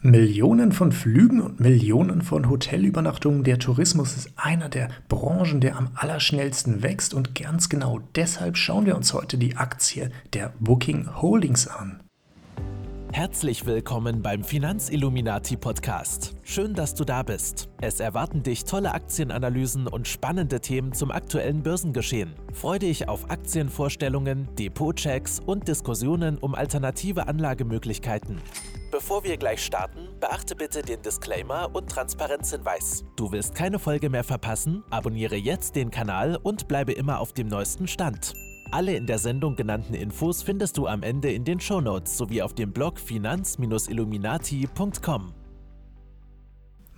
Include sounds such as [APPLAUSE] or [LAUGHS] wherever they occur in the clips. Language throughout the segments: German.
Millionen von Flügen und Millionen von Hotelübernachtungen. Der Tourismus ist einer der Branchen, der am allerschnellsten wächst und ganz genau deshalb schauen wir uns heute die Aktie der Booking Holdings an. Herzlich willkommen beim Finanzilluminati Podcast. Schön, dass du da bist. Es erwarten dich tolle Aktienanalysen und spannende Themen zum aktuellen Börsengeschehen. Freue dich auf Aktienvorstellungen, Depotchecks und Diskussionen um alternative Anlagemöglichkeiten. Bevor wir gleich starten, beachte bitte den Disclaimer und Transparenzhinweis. Du willst keine Folge mehr verpassen? Abonniere jetzt den Kanal und bleibe immer auf dem neuesten Stand. Alle in der Sendung genannten Infos findest du am Ende in den Shownotes sowie auf dem Blog finanz-illuminati.com.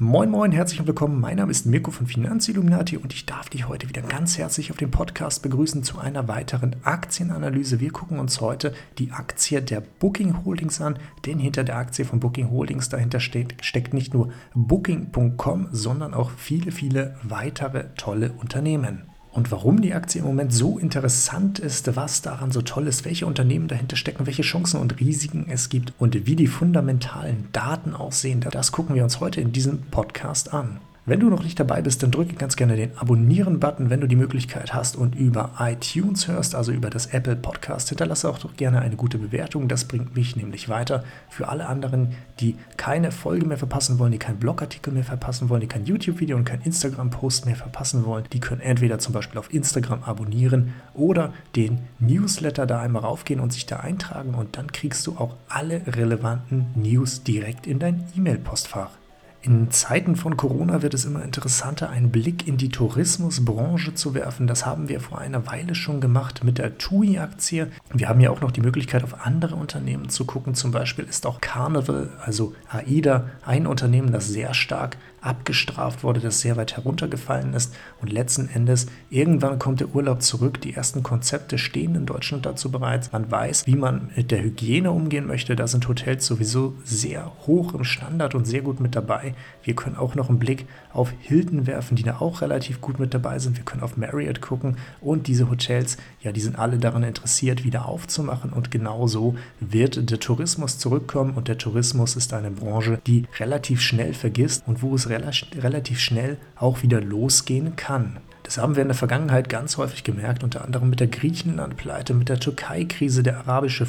Moin Moin, herzlich willkommen. Mein Name ist Mirko von Finanzilluminati und ich darf dich heute wieder ganz herzlich auf dem Podcast begrüßen zu einer weiteren Aktienanalyse. Wir gucken uns heute die Aktie der Booking Holdings an, denn hinter der Aktie von Booking Holdings dahinter steht, steckt nicht nur Booking.com, sondern auch viele, viele weitere tolle Unternehmen. Und warum die Aktie im Moment so interessant ist, was daran so toll ist, welche Unternehmen dahinter stecken, welche Chancen und Risiken es gibt und wie die fundamentalen Daten aussehen, das gucken wir uns heute in diesem Podcast an. Wenn du noch nicht dabei bist, dann drücke ganz gerne den Abonnieren-Button, wenn du die Möglichkeit hast und über iTunes hörst, also über das Apple Podcast. Hinterlasse auch doch gerne eine gute Bewertung. Das bringt mich nämlich weiter. Für alle anderen, die keine Folge mehr verpassen wollen, die keinen Blogartikel mehr verpassen wollen, die kein YouTube-Video und kein Instagram-Post mehr verpassen wollen, die können entweder zum Beispiel auf Instagram abonnieren oder den Newsletter da einmal raufgehen und sich da eintragen und dann kriegst du auch alle relevanten News direkt in dein E-Mail-Postfach. In Zeiten von Corona wird es immer interessanter, einen Blick in die Tourismusbranche zu werfen. Das haben wir vor einer Weile schon gemacht mit der TUI-Aktie. Wir haben ja auch noch die Möglichkeit, auf andere Unternehmen zu gucken. Zum Beispiel ist auch Carnival, also AIDA, ein Unternehmen, das sehr stark abgestraft wurde, das sehr weit heruntergefallen ist. Und letzten Endes, irgendwann kommt der Urlaub zurück. Die ersten Konzepte stehen in Deutschland dazu bereits. Man weiß, wie man mit der Hygiene umgehen möchte. Da sind Hotels sowieso sehr hoch im Standard und sehr gut mit dabei. Wir können auch noch einen Blick auf Hilton werfen, die da auch relativ gut mit dabei sind. Wir können auf Marriott gucken. Und diese Hotels, ja, die sind alle daran interessiert, wieder aufzumachen. Und genauso wird der Tourismus zurückkommen. Und der Tourismus ist eine Branche, die relativ schnell vergisst und wo es relativ schnell auch wieder losgehen kann. Das haben wir in der Vergangenheit ganz häufig gemerkt, unter anderem mit der Griechenland-Pleite, mit der Türkei-Krise, der arabische,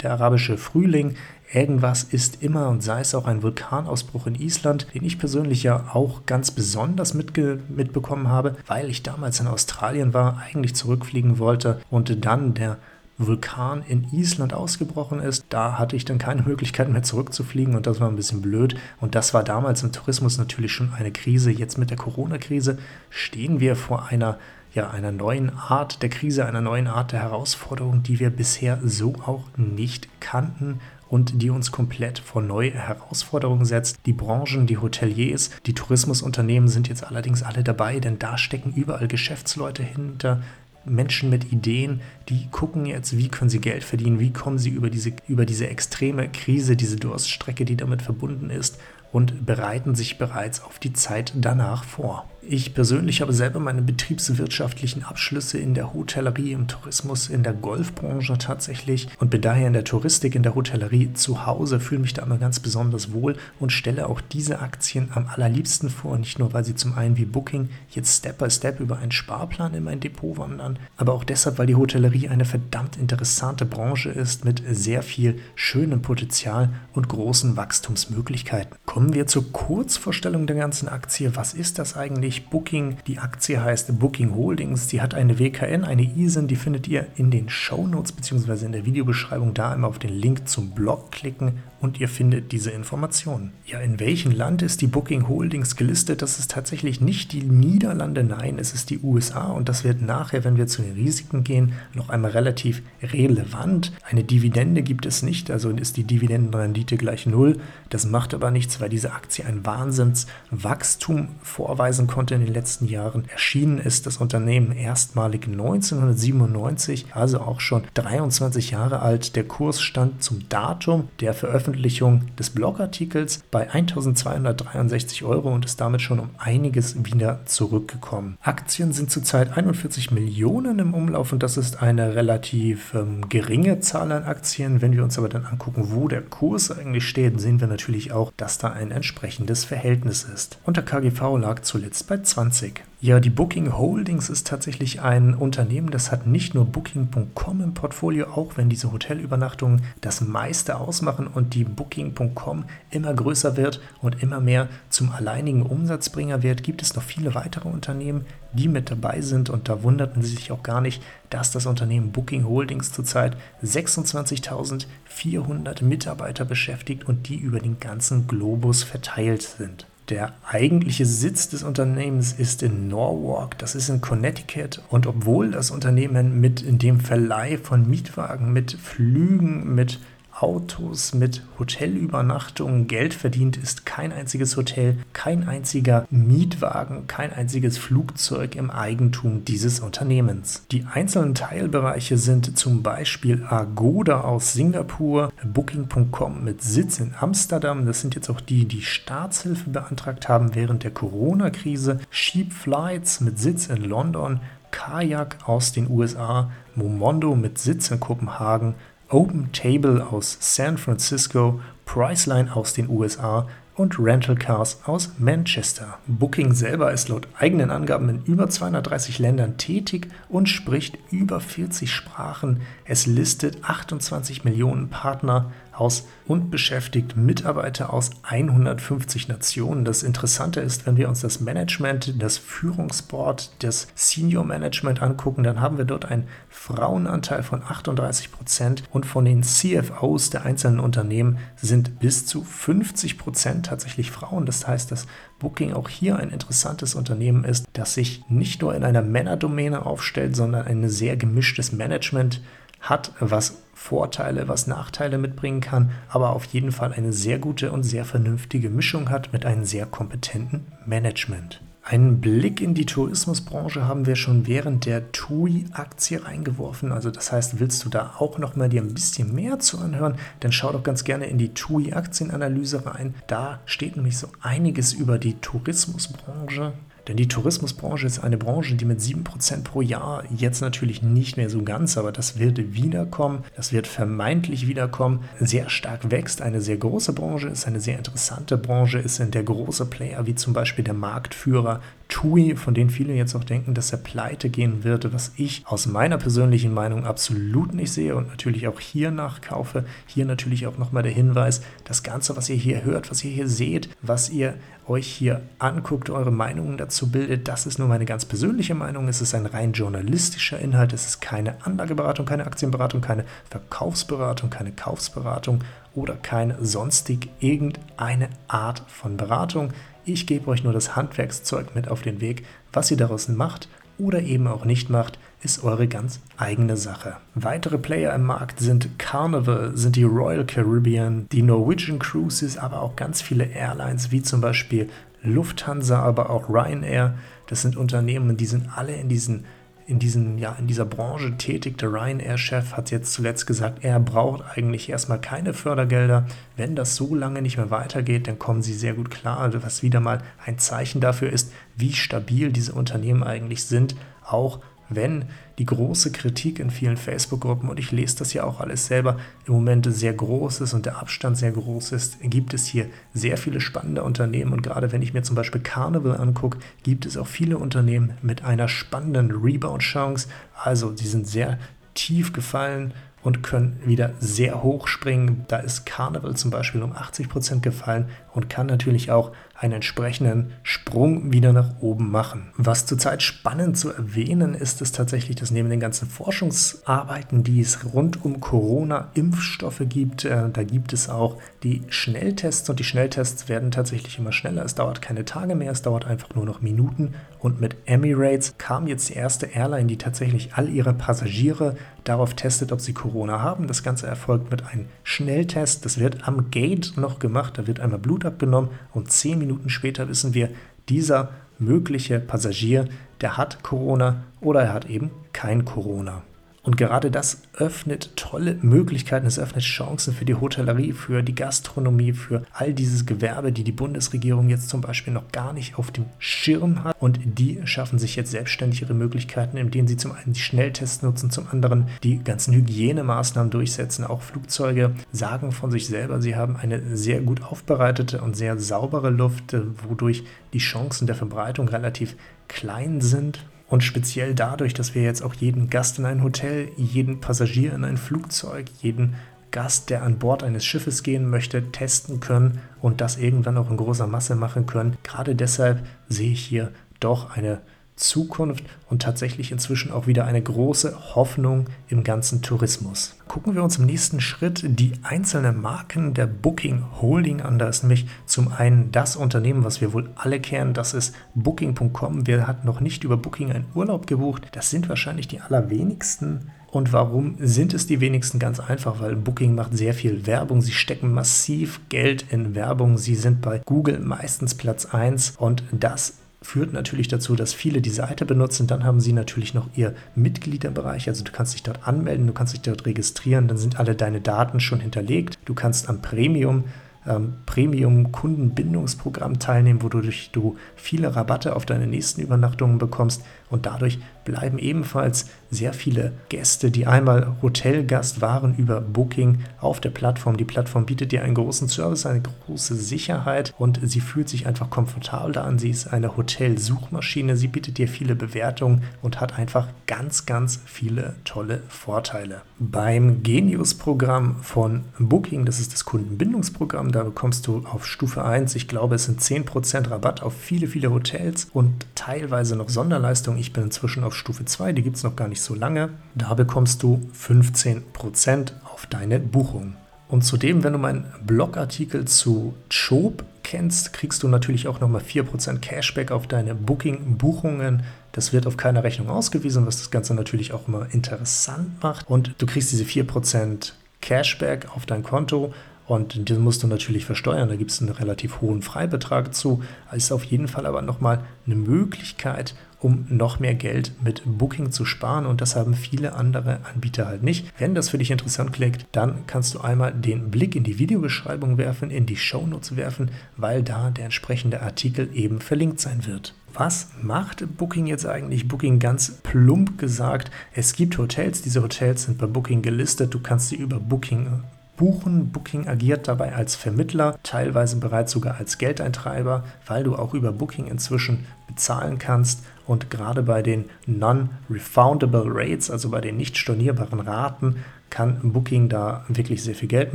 der arabische Frühling. Irgendwas ist immer und sei es auch ein Vulkanausbruch in Island, den ich persönlich ja auch ganz besonders mitbekommen habe, weil ich damals in Australien war, eigentlich zurückfliegen wollte und dann der Vulkan in Island ausgebrochen ist. Da hatte ich dann keine [LAUGHS] Möglichkeit mehr zurückzufliegen und das war ein bisschen blöd. Und das war damals im Tourismus natürlich schon eine Krise. Jetzt mit der Corona-Krise stehen wir vor einer ja, einer neuen Art der Krise, einer neuen Art der Herausforderung, die wir bisher so auch nicht kannten und die uns komplett vor neue Herausforderungen setzt. Die Branchen, die Hoteliers, die Tourismusunternehmen sind jetzt allerdings alle dabei, denn da stecken überall Geschäftsleute hinter, Menschen mit Ideen, die gucken jetzt, wie können sie Geld verdienen, wie kommen sie über diese, über diese extreme Krise, diese Durststrecke, die damit verbunden ist und bereiten sich bereits auf die Zeit danach vor. Ich persönlich habe selber meine betriebswirtschaftlichen Abschlüsse in der Hotellerie, im Tourismus, in der Golfbranche tatsächlich und bin daher in der Touristik, in der Hotellerie zu Hause, fühle mich da immer ganz besonders wohl und stelle auch diese Aktien am allerliebsten vor. Nicht nur, weil sie zum einen wie Booking jetzt Step by Step über einen Sparplan in mein Depot wandern, aber auch deshalb, weil die Hotellerie eine verdammt interessante Branche ist mit sehr viel schönem Potenzial und großen Wachstumsmöglichkeiten. Kommen wir zur Kurzvorstellung der ganzen Aktie. Was ist das eigentlich? Nämlich Booking. Die Aktie heißt Booking Holdings. Sie hat eine WKN, eine ISIN, die findet ihr in den Show Notes bzw. in der Videobeschreibung. Da einmal auf den Link zum Blog klicken und ihr findet diese Informationen. Ja, in welchem Land ist die Booking Holdings gelistet? Das ist tatsächlich nicht die Niederlande, nein, es ist die USA und das wird nachher, wenn wir zu den Risiken gehen, noch einmal relativ relevant. Eine Dividende gibt es nicht, also ist die Dividendenrendite gleich null. Das macht aber nichts, weil diese Aktie ein Wahnsinnswachstum vorweisen konnte in den letzten Jahren. Erschienen ist das Unternehmen erstmalig 1997, also auch schon 23 Jahre alt. Der Kurs stand zum Datum der Veröffentlichung des Blogartikels bei 1263 Euro und ist damit schon um einiges wieder zurückgekommen. Aktien sind zurzeit 41 Millionen im Umlauf und das ist eine relativ ähm, geringe Zahl an Aktien. Wenn wir uns aber dann angucken, wo der Kurs eigentlich steht, sehen wir natürlich auch, dass da ein entsprechendes Verhältnis ist. Und der KGV lag zuletzt bei 20. Ja, die Booking Holdings ist tatsächlich ein Unternehmen, das hat nicht nur Booking.com im Portfolio, auch wenn diese Hotelübernachtungen das meiste ausmachen und die Booking.com immer größer wird und immer mehr zum alleinigen Umsatzbringer wird, gibt es noch viele weitere Unternehmen, die mit dabei sind und da wunderten sie sich auch gar nicht, dass das Unternehmen Booking Holdings zurzeit 26.400 Mitarbeiter beschäftigt und die über den ganzen Globus verteilt sind. Der eigentliche Sitz des Unternehmens ist in Norwalk, das ist in Connecticut. Und obwohl das Unternehmen mit dem Verleih von Mietwagen, mit Flügen, mit Autos mit Hotelübernachtungen Geld verdient, ist kein einziges Hotel, kein einziger Mietwagen, kein einziges Flugzeug im Eigentum dieses Unternehmens. Die einzelnen Teilbereiche sind zum Beispiel Agoda aus Singapur, Booking.com mit Sitz in Amsterdam, das sind jetzt auch die, die Staatshilfe beantragt haben während der Corona-Krise, Sheep Flights mit Sitz in London, Kajak aus den USA, Momondo mit Sitz in Kopenhagen, Open Table aus San Francisco, Priceline aus den USA und Rental Cars aus Manchester. Booking selber ist laut eigenen Angaben in über 230 Ländern tätig und spricht über 40 Sprachen. Es listet 28 Millionen Partner aus und beschäftigt Mitarbeiter aus 150 Nationen. Das Interessante ist, wenn wir uns das Management, das Führungsboard, das Senior Management angucken, dann haben wir dort einen Frauenanteil von 38 Prozent und von den CFOs der einzelnen Unternehmen sind bis zu 50 Prozent tatsächlich Frauen. Das heißt, dass Booking auch hier ein interessantes Unternehmen ist, das sich nicht nur in einer Männerdomäne aufstellt, sondern ein sehr gemischtes Management hat, was Vorteile, was Nachteile mitbringen kann, aber auf jeden Fall eine sehr gute und sehr vernünftige Mischung hat mit einem sehr kompetenten Management. Einen Blick in die Tourismusbranche haben wir schon während der TUI-Aktie reingeworfen. Also das heißt, willst du da auch noch mal dir ein bisschen mehr zu anhören, dann schau doch ganz gerne in die TUI-Aktienanalyse rein. Da steht nämlich so einiges über die Tourismusbranche. Denn die Tourismusbranche ist eine Branche, die mit 7% pro Jahr jetzt natürlich nicht mehr so ganz, aber das wird wiederkommen, das wird vermeintlich wiederkommen, sehr stark wächst, eine sehr große Branche ist, eine sehr interessante Branche ist, in der große Player wie zum Beispiel der Marktführer TUI, von denen viele jetzt auch denken, dass er pleite gehen wird, was ich aus meiner persönlichen Meinung absolut nicht sehe und natürlich auch hier nachkaufe. Hier natürlich auch nochmal der Hinweis, das Ganze, was ihr hier hört, was ihr hier seht, was ihr euch hier anguckt, eure Meinungen dazu bildet, das ist nur meine ganz persönliche Meinung. Es ist ein rein journalistischer Inhalt, es ist keine Anlageberatung, keine Aktienberatung, keine Verkaufsberatung, keine Kaufsberatung oder keine sonstig irgendeine Art von Beratung. Ich gebe euch nur das Handwerkszeug mit auf den Weg. Was ihr daraus macht oder eben auch nicht macht, ist eure ganz eigene Sache. Weitere Player im Markt sind Carnival, sind die Royal Caribbean, die Norwegian Cruises, aber auch ganz viele Airlines wie zum Beispiel Lufthansa, aber auch Ryanair. Das sind Unternehmen, die sind alle in diesen in, diesen, ja, in dieser Branche tätig. Der Ryanair-Chef hat jetzt zuletzt gesagt, er braucht eigentlich erstmal keine Fördergelder. Wenn das so lange nicht mehr weitergeht, dann kommen sie sehr gut klar, was wieder mal ein Zeichen dafür ist, wie stabil diese Unternehmen eigentlich sind, auch wenn die große Kritik in vielen Facebook-Gruppen, und ich lese das ja auch alles selber, im Moment sehr groß ist und der Abstand sehr groß ist, gibt es hier sehr viele spannende Unternehmen. Und gerade wenn ich mir zum Beispiel Carnival angucke, gibt es auch viele Unternehmen mit einer spannenden Rebound-Chance. Also die sind sehr tief gefallen und können wieder sehr hoch springen. Da ist Carnival zum Beispiel um 80% gefallen und kann natürlich auch einen entsprechenden Sprung wieder nach oben machen. Was zurzeit spannend zu erwähnen ist, ist tatsächlich, dass neben den ganzen Forschungsarbeiten, die es rund um Corona-Impfstoffe gibt, äh, da gibt es auch die Schnelltests und die Schnelltests werden tatsächlich immer schneller. Es dauert keine Tage mehr, es dauert einfach nur noch Minuten und mit Emirates kam jetzt die erste Airline, die tatsächlich all ihre Passagiere darauf testet, ob sie Corona haben. Das Ganze erfolgt mit einem Schnelltest. Das wird am Gate noch gemacht. Da wird einmal Blut abgenommen und zehn Minuten später wissen wir, dieser mögliche Passagier, der hat Corona oder er hat eben kein Corona. Und gerade das öffnet tolle Möglichkeiten, es öffnet Chancen für die Hotellerie, für die Gastronomie, für all dieses Gewerbe, die die Bundesregierung jetzt zum Beispiel noch gar nicht auf dem Schirm hat. Und die schaffen sich jetzt selbstständig ihre Möglichkeiten, indem sie zum einen die Schnelltests nutzen, zum anderen die ganzen Hygienemaßnahmen durchsetzen. Auch Flugzeuge sagen von sich selber, sie haben eine sehr gut aufbereitete und sehr saubere Luft, wodurch die Chancen der Verbreitung relativ klein sind. Und speziell dadurch, dass wir jetzt auch jeden Gast in ein Hotel, jeden Passagier in ein Flugzeug, jeden Gast, der an Bord eines Schiffes gehen möchte, testen können und das irgendwann auch in großer Masse machen können. Gerade deshalb sehe ich hier doch eine Zukunft und tatsächlich inzwischen auch wieder eine große Hoffnung im ganzen Tourismus. Gucken wir uns im nächsten Schritt die einzelnen Marken der Booking Holding an. Da ist nämlich zum einen das Unternehmen, was wir wohl alle kennen, das ist Booking.com. Wer hat noch nicht über Booking einen Urlaub gebucht? Das sind wahrscheinlich die allerwenigsten. Und warum sind es die wenigsten? Ganz einfach, weil Booking macht sehr viel Werbung. Sie stecken massiv Geld in Werbung. Sie sind bei Google meistens Platz 1 und das führt natürlich dazu, dass viele die Seite benutzen. Dann haben sie natürlich noch ihr Mitgliederbereich. Also du kannst dich dort anmelden, du kannst dich dort registrieren, dann sind alle deine Daten schon hinterlegt. Du kannst am Premium ähm, Premium-Kundenbindungsprogramm teilnehmen, wodurch du viele Rabatte auf deine nächsten Übernachtungen bekommst und dadurch bleiben ebenfalls sehr viele Gäste, die einmal Hotelgast waren über Booking auf der Plattform. Die Plattform bietet dir einen großen Service, eine große Sicherheit und sie fühlt sich einfach komfortabel an. Sie ist eine Hotelsuchmaschine, sie bietet dir viele Bewertungen und hat einfach ganz, ganz viele tolle Vorteile. Beim Genius-Programm von Booking, das ist das Kundenbindungsprogramm, da bekommst du auf Stufe 1, ich glaube, es sind 10% Rabatt auf viele, viele Hotels und teilweise noch Sonderleistungen ich bin inzwischen auf Stufe 2, die gibt es noch gar nicht so lange. Da bekommst du 15% auf deine Buchung. Und zudem, wenn du meinen Blogartikel zu Chope kennst, kriegst du natürlich auch nochmal 4% Cashback auf deine Booking-Buchungen. Das wird auf keiner Rechnung ausgewiesen, was das Ganze natürlich auch immer interessant macht. Und du kriegst diese 4% Cashback auf dein Konto und den musst du natürlich versteuern. Da gibt es einen relativ hohen Freibetrag zu. Ist auf jeden Fall aber nochmal eine Möglichkeit, um noch mehr Geld mit Booking zu sparen und das haben viele andere Anbieter halt nicht. Wenn das für dich interessant klingt, dann kannst du einmal den Blick in die Videobeschreibung werfen, in die Shownotes werfen, weil da der entsprechende Artikel eben verlinkt sein wird. Was macht Booking jetzt eigentlich? Booking ganz plump gesagt, es gibt Hotels, diese Hotels sind bei Booking gelistet, du kannst sie über Booking buchen. Booking agiert dabei als Vermittler, teilweise bereits sogar als Geldeintreiber, weil du auch über Booking inzwischen bezahlen kannst. Und gerade bei den Non-Refundable Rates, also bei den nicht stornierbaren Raten, kann Booking da wirklich sehr viel Geld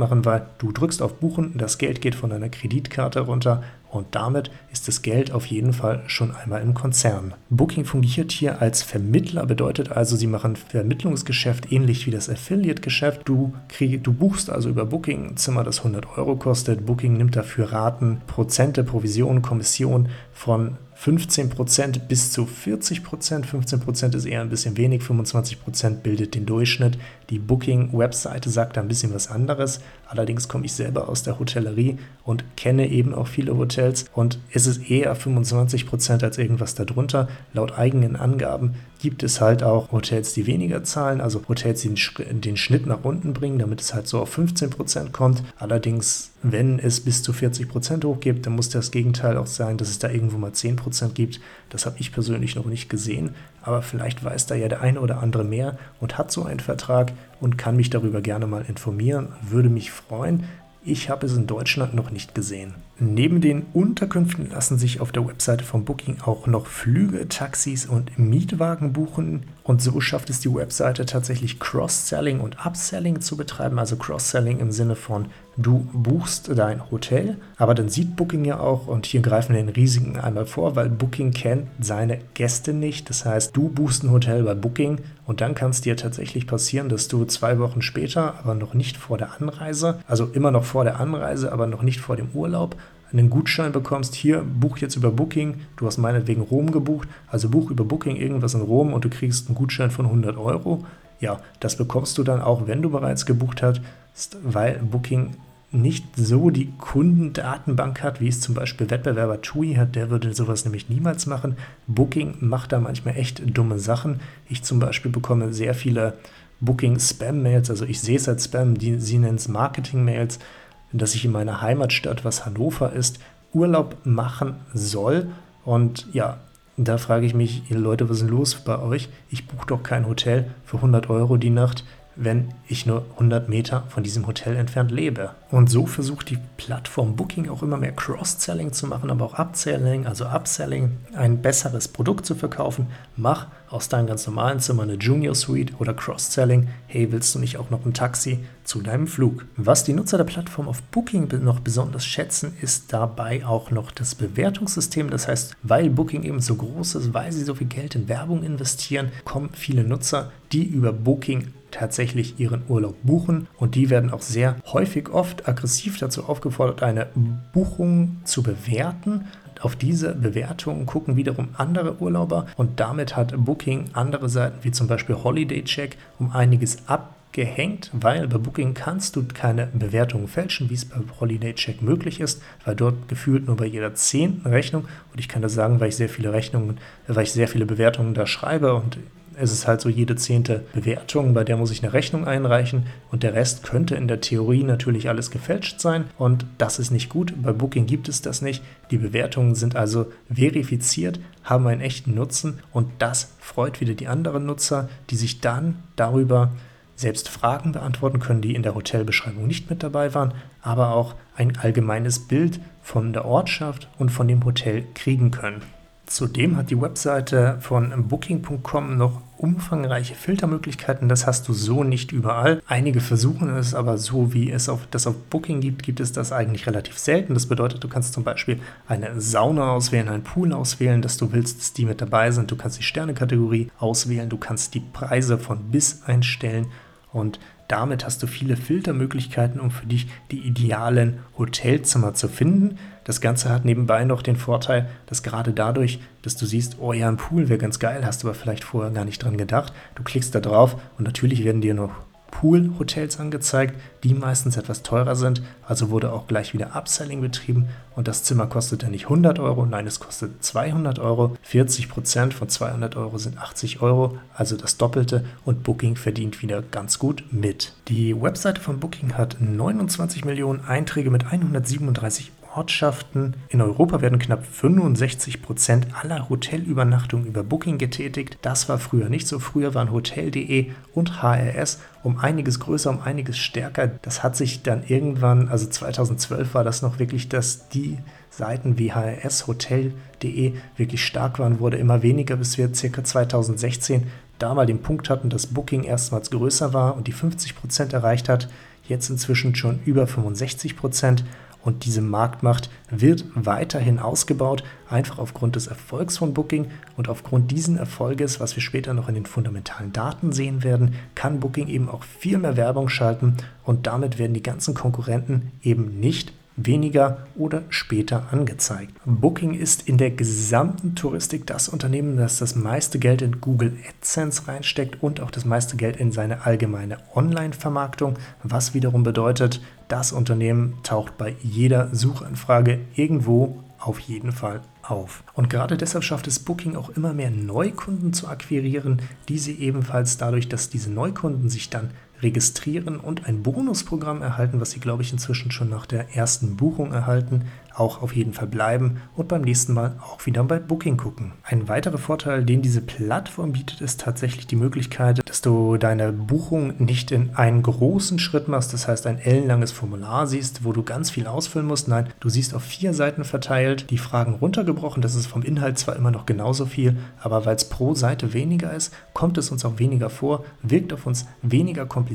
machen, weil du drückst auf Buchen, das Geld geht von deiner Kreditkarte runter und damit ist das Geld auf jeden Fall schon einmal im Konzern. Booking fungiert hier als Vermittler, bedeutet also, sie machen Vermittlungsgeschäft ähnlich wie das Affiliate-Geschäft. Du, du buchst also über Booking ein Zimmer, das 100 Euro kostet. Booking nimmt dafür Raten, Prozente, Provision, Kommission von 15% bis zu 40%. 15% ist eher ein bisschen wenig, 25% bildet den Durchschnitt. Die Booking-Webseite sagt da ein bisschen was anderes. Allerdings komme ich selber aus der Hotellerie und kenne eben auch viele Hotels und es ist eher 25% als irgendwas darunter. Laut eigenen Angaben gibt es halt auch Hotels, die weniger zahlen, also Hotels, die den Schnitt nach unten bringen, damit es halt so auf 15% kommt. Allerdings, wenn es bis zu 40% hochgibt, dann muss das Gegenteil auch sein, dass es da irgendwo mal 10% gibt. Das habe ich persönlich noch nicht gesehen, aber vielleicht weiß da ja der eine oder andere mehr und hat so einen Vertrag und kann mich darüber gerne mal informieren. Würde mich freuen. Ich habe es in Deutschland noch nicht gesehen. Neben den Unterkünften lassen sich auf der Webseite von Booking auch noch Flüge, Taxis und Mietwagen buchen. Und so schafft es die Webseite tatsächlich Cross-Selling und Upselling zu betreiben. Also Cross-Selling im Sinne von, du buchst dein Hotel, aber dann sieht Booking ja auch, und hier greifen wir den Risiken einmal vor, weil Booking kennt seine Gäste nicht. Das heißt, du buchst ein Hotel bei Booking und dann kann es dir tatsächlich passieren, dass du zwei Wochen später, aber noch nicht vor der Anreise, also immer noch vor der Anreise, aber noch nicht vor dem Urlaub, einen Gutschein bekommst, hier buch jetzt über Booking, du hast meinetwegen Rom gebucht, also buch über Booking irgendwas in Rom und du kriegst einen Gutschein von 100 Euro. Ja, das bekommst du dann auch, wenn du bereits gebucht hast, weil Booking nicht so die Kundendatenbank hat, wie es zum Beispiel Wettbewerber TUI hat, der würde sowas nämlich niemals machen. Booking macht da manchmal echt dumme Sachen. Ich zum Beispiel bekomme sehr viele Booking Spam-Mails, also ich sehe es als Spam, die, sie nennen es Marketing-Mails, dass ich in meiner Heimatstadt, was Hannover ist, Urlaub machen soll. Und ja, da frage ich mich, Leute, was ist los bei euch? Ich buche doch kein Hotel für 100 Euro die Nacht wenn ich nur 100 Meter von diesem Hotel entfernt lebe. Und so versucht die Plattform Booking auch immer mehr Cross-Selling zu machen, aber auch Upselling, also Upselling, ein besseres Produkt zu verkaufen. Mach aus deinem ganz normalen Zimmer eine Junior Suite oder Cross-Selling. Hey, willst du nicht auch noch ein Taxi zu deinem Flug? Was die Nutzer der Plattform auf Booking noch besonders schätzen, ist dabei auch noch das Bewertungssystem. Das heißt, weil Booking eben so groß ist, weil sie so viel Geld in Werbung investieren, kommen viele Nutzer, die über Booking tatsächlich ihren Urlaub buchen und die werden auch sehr häufig oft aggressiv dazu aufgefordert, eine Buchung zu bewerten. Auf diese Bewertungen gucken wiederum andere Urlauber und damit hat Booking andere Seiten wie zum Beispiel Holiday Check um einiges abgehängt, weil bei Booking kannst du keine Bewertungen fälschen, wie es bei Holiday Check möglich ist, weil dort gefühlt nur bei jeder zehnten Rechnung, und ich kann das sagen, weil ich sehr viele Rechnungen, weil ich sehr viele Bewertungen da schreibe und es ist halt so jede zehnte Bewertung, bei der muss ich eine Rechnung einreichen und der Rest könnte in der Theorie natürlich alles gefälscht sein und das ist nicht gut. Bei Booking gibt es das nicht. Die Bewertungen sind also verifiziert, haben einen echten Nutzen und das freut wieder die anderen Nutzer, die sich dann darüber selbst Fragen beantworten können, die in der Hotelbeschreibung nicht mit dabei waren, aber auch ein allgemeines Bild von der Ortschaft und von dem Hotel kriegen können. Zudem hat die Webseite von Booking.com noch umfangreiche Filtermöglichkeiten. Das hast du so nicht überall. Einige versuchen es, aber so wie es auf, das auf Booking gibt, gibt es das eigentlich relativ selten. Das bedeutet, du kannst zum Beispiel eine Sauna auswählen, einen Pool auswählen, dass du willst, dass die mit dabei sind. Du kannst die Sternekategorie auswählen, du kannst die Preise von bis einstellen und damit hast du viele Filtermöglichkeiten, um für dich die idealen Hotelzimmer zu finden. Das Ganze hat nebenbei noch den Vorteil, dass gerade dadurch, dass du siehst, oh ja, ein Pool wäre ganz geil, hast aber vielleicht vorher gar nicht dran gedacht. Du klickst da drauf und natürlich werden dir noch Pool-Hotels angezeigt, die meistens etwas teurer sind. Also wurde auch gleich wieder Upselling betrieben und das Zimmer kostet dann nicht 100 Euro, nein, es kostet 200 Euro. 40 Prozent von 200 Euro sind 80 Euro, also das Doppelte und Booking verdient wieder ganz gut mit. Die Webseite von Booking hat 29 Millionen Einträge mit 137 Ortschaften. In Europa werden knapp 65 Prozent aller Hotelübernachtungen über Booking getätigt. Das war früher nicht so. Früher waren Hotel.de und HRS um einiges größer, um einiges stärker. Das hat sich dann irgendwann, also 2012 war das noch wirklich, dass die Seiten wie HRS, Hotel.de wirklich stark waren, wurde immer weniger, bis wir ca. 2016 da mal den Punkt hatten, dass Booking erstmals größer war und die 50 Prozent erreicht hat. Jetzt inzwischen schon über 65 Prozent. Und diese Marktmacht wird weiterhin ausgebaut, einfach aufgrund des Erfolgs von Booking und aufgrund diesen Erfolges, was wir später noch in den fundamentalen Daten sehen werden, kann Booking eben auch viel mehr Werbung schalten und damit werden die ganzen Konkurrenten eben nicht weniger oder später angezeigt. Booking ist in der gesamten Touristik das Unternehmen, das das meiste Geld in Google AdSense reinsteckt und auch das meiste Geld in seine allgemeine Online-Vermarktung, was wiederum bedeutet, das Unternehmen taucht bei jeder Suchanfrage irgendwo auf jeden Fall auf. Und gerade deshalb schafft es Booking auch immer mehr Neukunden zu akquirieren, diese ebenfalls dadurch, dass diese Neukunden sich dann registrieren und ein Bonusprogramm erhalten, was Sie, glaube ich, inzwischen schon nach der ersten Buchung erhalten, auch auf jeden Fall bleiben und beim nächsten Mal auch wieder bei Booking gucken. Ein weiterer Vorteil, den diese Plattform bietet, ist tatsächlich die Möglichkeit, dass du deine Buchung nicht in einen großen Schritt machst, das heißt ein ellenlanges Formular siehst, wo du ganz viel ausfüllen musst. Nein, du siehst auf vier Seiten verteilt die Fragen runtergebrochen. Das ist vom Inhalt zwar immer noch genauso viel, aber weil es pro Seite weniger ist, kommt es uns auch weniger vor, wirkt auf uns weniger kompliziert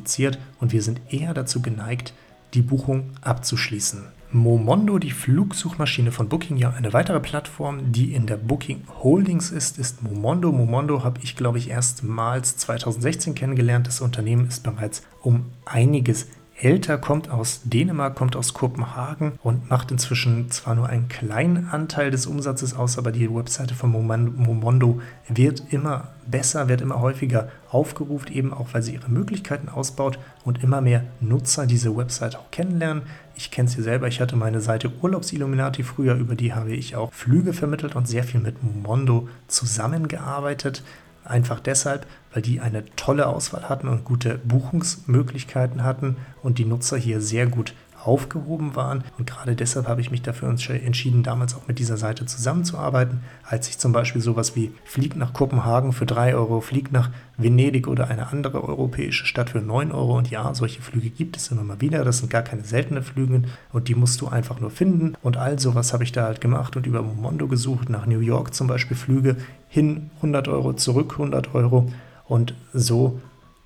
und wir sind eher dazu geneigt, die Buchung abzuschließen. Momondo, die Flugsuchmaschine von Booking, ja eine weitere Plattform, die in der Booking Holdings ist, ist Momondo. Momondo habe ich, glaube ich, erstmals 2016 kennengelernt. Das Unternehmen ist bereits um einiges älter, kommt aus Dänemark, kommt aus Kopenhagen und macht inzwischen zwar nur einen kleinen Anteil des Umsatzes aus, aber die Webseite von Momondo wird immer besser, wird immer häufiger aufgerufen, eben auch weil sie ihre Möglichkeiten ausbaut und immer mehr Nutzer diese Webseite auch kennenlernen. Ich kenne sie selber, ich hatte meine Seite Urlaubsilluminati früher, über die habe ich auch Flüge vermittelt und sehr viel mit Momondo zusammengearbeitet Einfach deshalb, weil die eine tolle Auswahl hatten und gute Buchungsmöglichkeiten hatten und die Nutzer hier sehr gut aufgehoben waren. Und gerade deshalb habe ich mich dafür entschieden, damals auch mit dieser Seite zusammenzuarbeiten, als ich zum Beispiel sowas wie Flieg nach Kopenhagen für 3 Euro, Flieg nach Venedig oder eine andere europäische Stadt für 9 Euro. Und ja, solche Flüge gibt es immer mal wieder. Das sind gar keine seltenen Flüge und die musst du einfach nur finden. Und all sowas habe ich da halt gemacht und über Momondo gesucht, nach New York zum Beispiel Flüge hin 100 Euro, zurück 100 Euro. Und so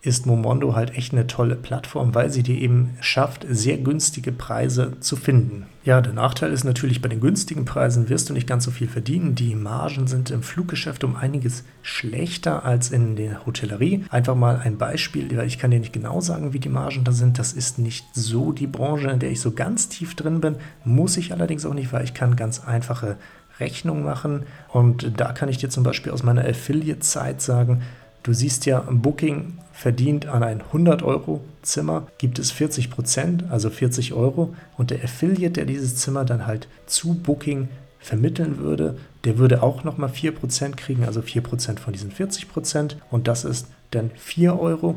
ist Momondo halt echt eine tolle Plattform, weil sie dir eben schafft, sehr günstige Preise zu finden. Ja, der Nachteil ist natürlich, bei den günstigen Preisen wirst du nicht ganz so viel verdienen. Die Margen sind im Fluggeschäft um einiges schlechter als in der Hotellerie. Einfach mal ein Beispiel, weil ich kann dir nicht genau sagen, wie die Margen da sind. Das ist nicht so die Branche, in der ich so ganz tief drin bin. Muss ich allerdings auch nicht, weil ich kann ganz einfache Rechnungen machen. Und da kann ich dir zum Beispiel aus meiner Affiliate-Zeit sagen, Du siehst ja, Booking verdient an ein 100-Euro-Zimmer, gibt es 40 Prozent, also 40 Euro. Und der Affiliate, der dieses Zimmer dann halt zu Booking vermitteln würde, der würde auch nochmal 4% kriegen, also 4% von diesen 40%. Und das ist dann 4 Euro.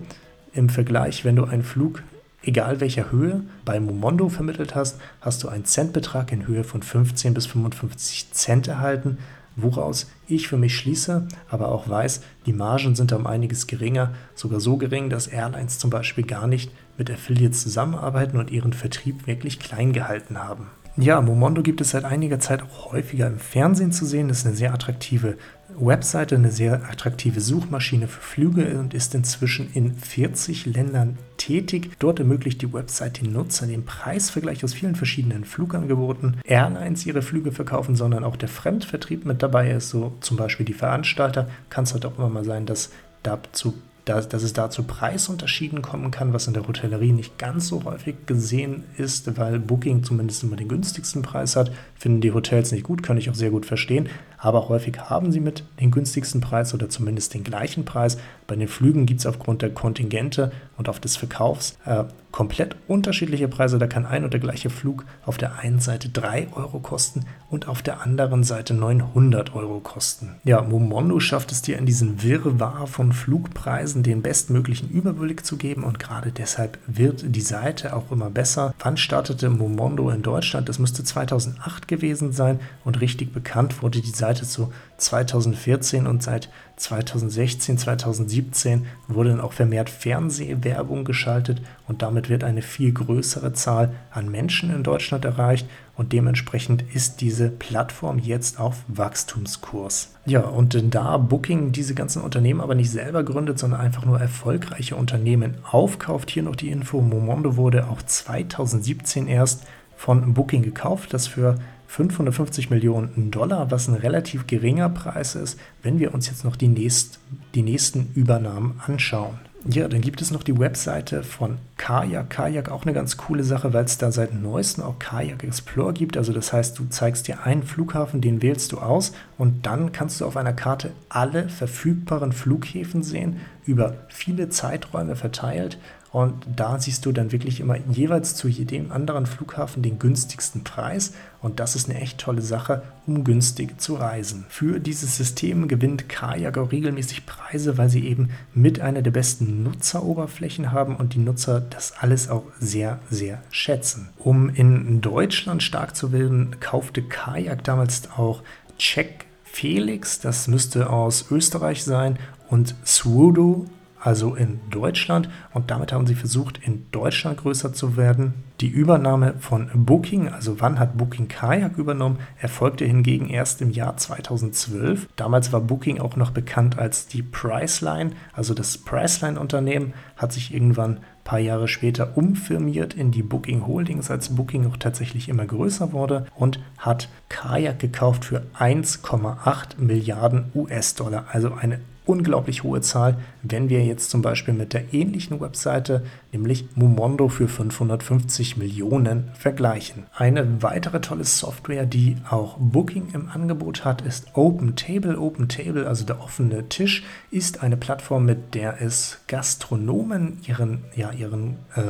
Im Vergleich, wenn du einen Flug, egal welcher Höhe, bei Momondo vermittelt hast, hast du einen Centbetrag in Höhe von 15 bis 55 Cent erhalten woraus ich für mich schließe, aber auch weiß, die Margen sind um einiges geringer, sogar so gering, dass Airlines zum Beispiel gar nicht mit Affiliates zusammenarbeiten und ihren Vertrieb wirklich klein gehalten haben. Ja, Momondo gibt es seit einiger Zeit auch häufiger im Fernsehen zu sehen. Das ist eine sehr attraktive Webseite, eine sehr attraktive Suchmaschine für Flüge und ist inzwischen in 40 Ländern tätig. Dort ermöglicht die Website den Nutzern den Preisvergleich aus vielen verschiedenen Flugangeboten. Airlines ihre Flüge verkaufen, sondern auch der Fremdvertrieb mit dabei ist, so zum Beispiel die Veranstalter. Kann es halt auch immer mal sein, dass dazu dass, dass es da zu Preisunterschieden kommen kann, was in der Hotellerie nicht ganz so häufig gesehen ist, weil Booking zumindest immer den günstigsten Preis hat. Finden die Hotels nicht gut, kann ich auch sehr gut verstehen, aber häufig haben sie mit den günstigsten Preis oder zumindest den gleichen Preis. Bei den Flügen gibt es aufgrund der Kontingente und auf des Verkaufs äh, komplett unterschiedliche Preise. Da kann ein und der gleiche Flug auf der einen Seite 3 Euro kosten und auf der anderen Seite 900 Euro kosten. Ja, Momondo schafft es dir in diesem Wirrwarr von Flugpreisen den bestmöglichen Überblick zu geben und gerade deshalb wird die Seite auch immer besser. Wann startete Momondo in Deutschland? Das müsste 2008 gewesen sein und richtig bekannt wurde die Seite zu 2014 und seit 2016, 2017 wurde dann auch vermehrt Fernsehwerbung geschaltet und damit wird eine viel größere Zahl an Menschen in Deutschland erreicht und dementsprechend ist diese Plattform jetzt auf Wachstumskurs. Ja, und da Booking diese ganzen Unternehmen aber nicht selber gründet, sondern einfach nur erfolgreiche Unternehmen aufkauft, hier noch die Info, Momondo wurde auch 2017 erst von Booking gekauft, das für 550 Millionen Dollar, was ein relativ geringer Preis ist, wenn wir uns jetzt noch die, nächst, die nächsten Übernahmen anschauen. Ja, dann gibt es noch die Webseite von Kajak. Kajak auch eine ganz coole Sache, weil es da seit neuestem auch Kajak Explorer gibt. Also das heißt, du zeigst dir einen Flughafen, den wählst du aus und dann kannst du auf einer Karte alle verfügbaren Flughäfen sehen, über viele Zeiträume verteilt und da siehst du dann wirklich immer jeweils zu jedem anderen Flughafen den günstigsten Preis. Und das ist eine echt tolle Sache, um günstig zu reisen. Für dieses System gewinnt Kajak auch regelmäßig Preise, weil sie eben mit einer der besten Nutzeroberflächen haben und die Nutzer das alles auch sehr, sehr schätzen. Um in Deutschland stark zu werden, kaufte Kajak damals auch Check Felix, das müsste aus Österreich sein, und Swodo also in Deutschland. Und damit haben sie versucht, in Deutschland größer zu werden. Die Übernahme von Booking, also wann hat Booking Kajak übernommen, erfolgte hingegen erst im Jahr 2012. Damals war Booking auch noch bekannt als die Priceline. Also das Priceline-Unternehmen hat sich irgendwann paar Jahre später umfirmiert in die Booking Holdings, als Booking auch tatsächlich immer größer wurde und hat Kajak gekauft für 1,8 Milliarden US-Dollar. Also eine unglaublich hohe Zahl, wenn wir jetzt zum Beispiel mit der ähnlichen Webseite, nämlich Momondo für 550 Millionen vergleichen. Eine weitere tolle Software, die auch Booking im Angebot hat, ist OpenTable. OpenTable, also der offene Tisch, ist eine Plattform, mit der es Gastronomen ihren, ja, ihren äh,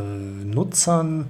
Nutzern,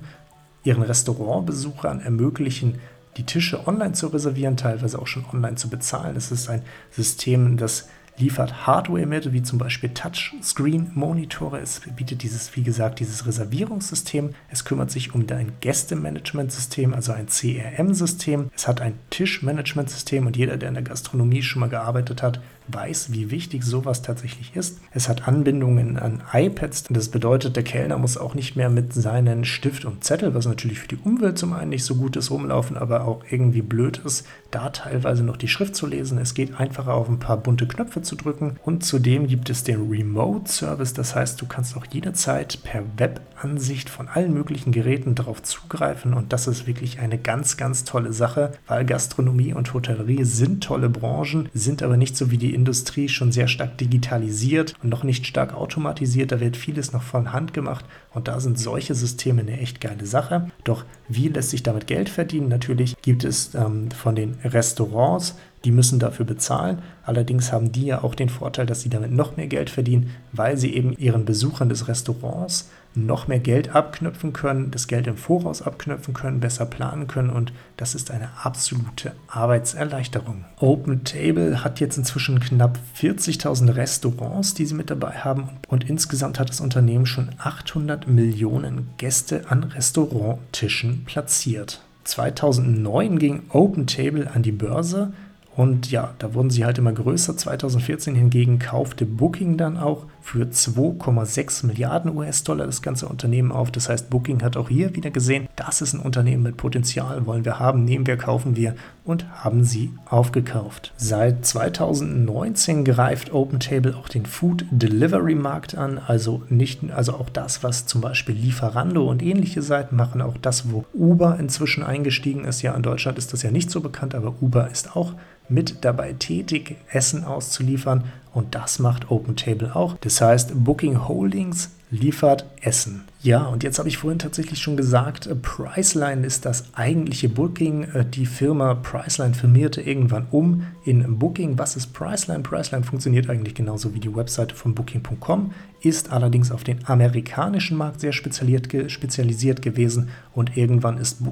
ihren Restaurantbesuchern ermöglichen, die Tische online zu reservieren, teilweise auch schon online zu bezahlen. Es ist ein System, das liefert Hardware mit, wie zum Beispiel Touchscreen-Monitore. Es bietet dieses, wie gesagt, dieses Reservierungssystem. Es kümmert sich um dein Gästemanagementsystem, also ein CRM-System. Es hat ein Tischmanagementsystem und jeder, der in der Gastronomie schon mal gearbeitet hat, weiß, wie wichtig sowas tatsächlich ist. Es hat Anbindungen an iPads. Das bedeutet, der Kellner muss auch nicht mehr mit seinen Stift und Zettel, was natürlich für die Umwelt zum einen nicht so gut ist, rumlaufen, aber auch irgendwie blöd ist, da teilweise noch die Schrift zu lesen. Es geht einfacher auf ein paar bunte Knöpfe zu drücken. Und zudem gibt es den Remote Service. Das heißt, du kannst auch jederzeit per Webansicht von allen möglichen Geräten darauf zugreifen. Und das ist wirklich eine ganz, ganz tolle Sache, weil Gastronomie und Hotellerie sind tolle Branchen, sind aber nicht so wie die Industrie schon sehr stark digitalisiert und noch nicht stark automatisiert. Da wird vieles noch von Hand gemacht und da sind solche Systeme eine echt geile Sache. Doch wie lässt sich damit Geld verdienen? Natürlich gibt es ähm, von den Restaurants die müssen dafür bezahlen. Allerdings haben die ja auch den Vorteil, dass sie damit noch mehr Geld verdienen, weil sie eben ihren Besuchern des Restaurants noch mehr Geld abknüpfen können, das Geld im Voraus abknüpfen können, besser planen können und das ist eine absolute Arbeitserleichterung. Open Table hat jetzt inzwischen knapp 40.000 Restaurants, die sie mit dabei haben und insgesamt hat das Unternehmen schon 800 Millionen Gäste an Restauranttischen platziert. 2009 ging Open Table an die Börse und ja, da wurden sie halt immer größer. 2014 hingegen kaufte Booking dann auch für 2,6 Milliarden US-Dollar das ganze Unternehmen auf. Das heißt, Booking hat auch hier wieder gesehen, das ist ein Unternehmen mit Potenzial, wollen wir haben, nehmen wir, kaufen wir und haben sie aufgekauft. Seit 2019 greift OpenTable auch den Food Delivery Markt an, also nicht, also auch das, was zum Beispiel Lieferando und ähnliche Seiten machen, auch das, wo Uber inzwischen eingestiegen ist. Ja, in Deutschland ist das ja nicht so bekannt, aber Uber ist auch mit dabei tätig, Essen auszuliefern und das macht OpenTable auch. Das heißt, Booking Holdings liefert Essen. Ja, und jetzt habe ich vorhin tatsächlich schon gesagt, Priceline ist das eigentliche Booking. Äh, die Firma Priceline firmierte irgendwann um in Booking. Was ist Priceline? Priceline funktioniert eigentlich genauso wie die Webseite von Booking.com, ist allerdings auf den amerikanischen Markt sehr spezialisiert gewesen und irgendwann ist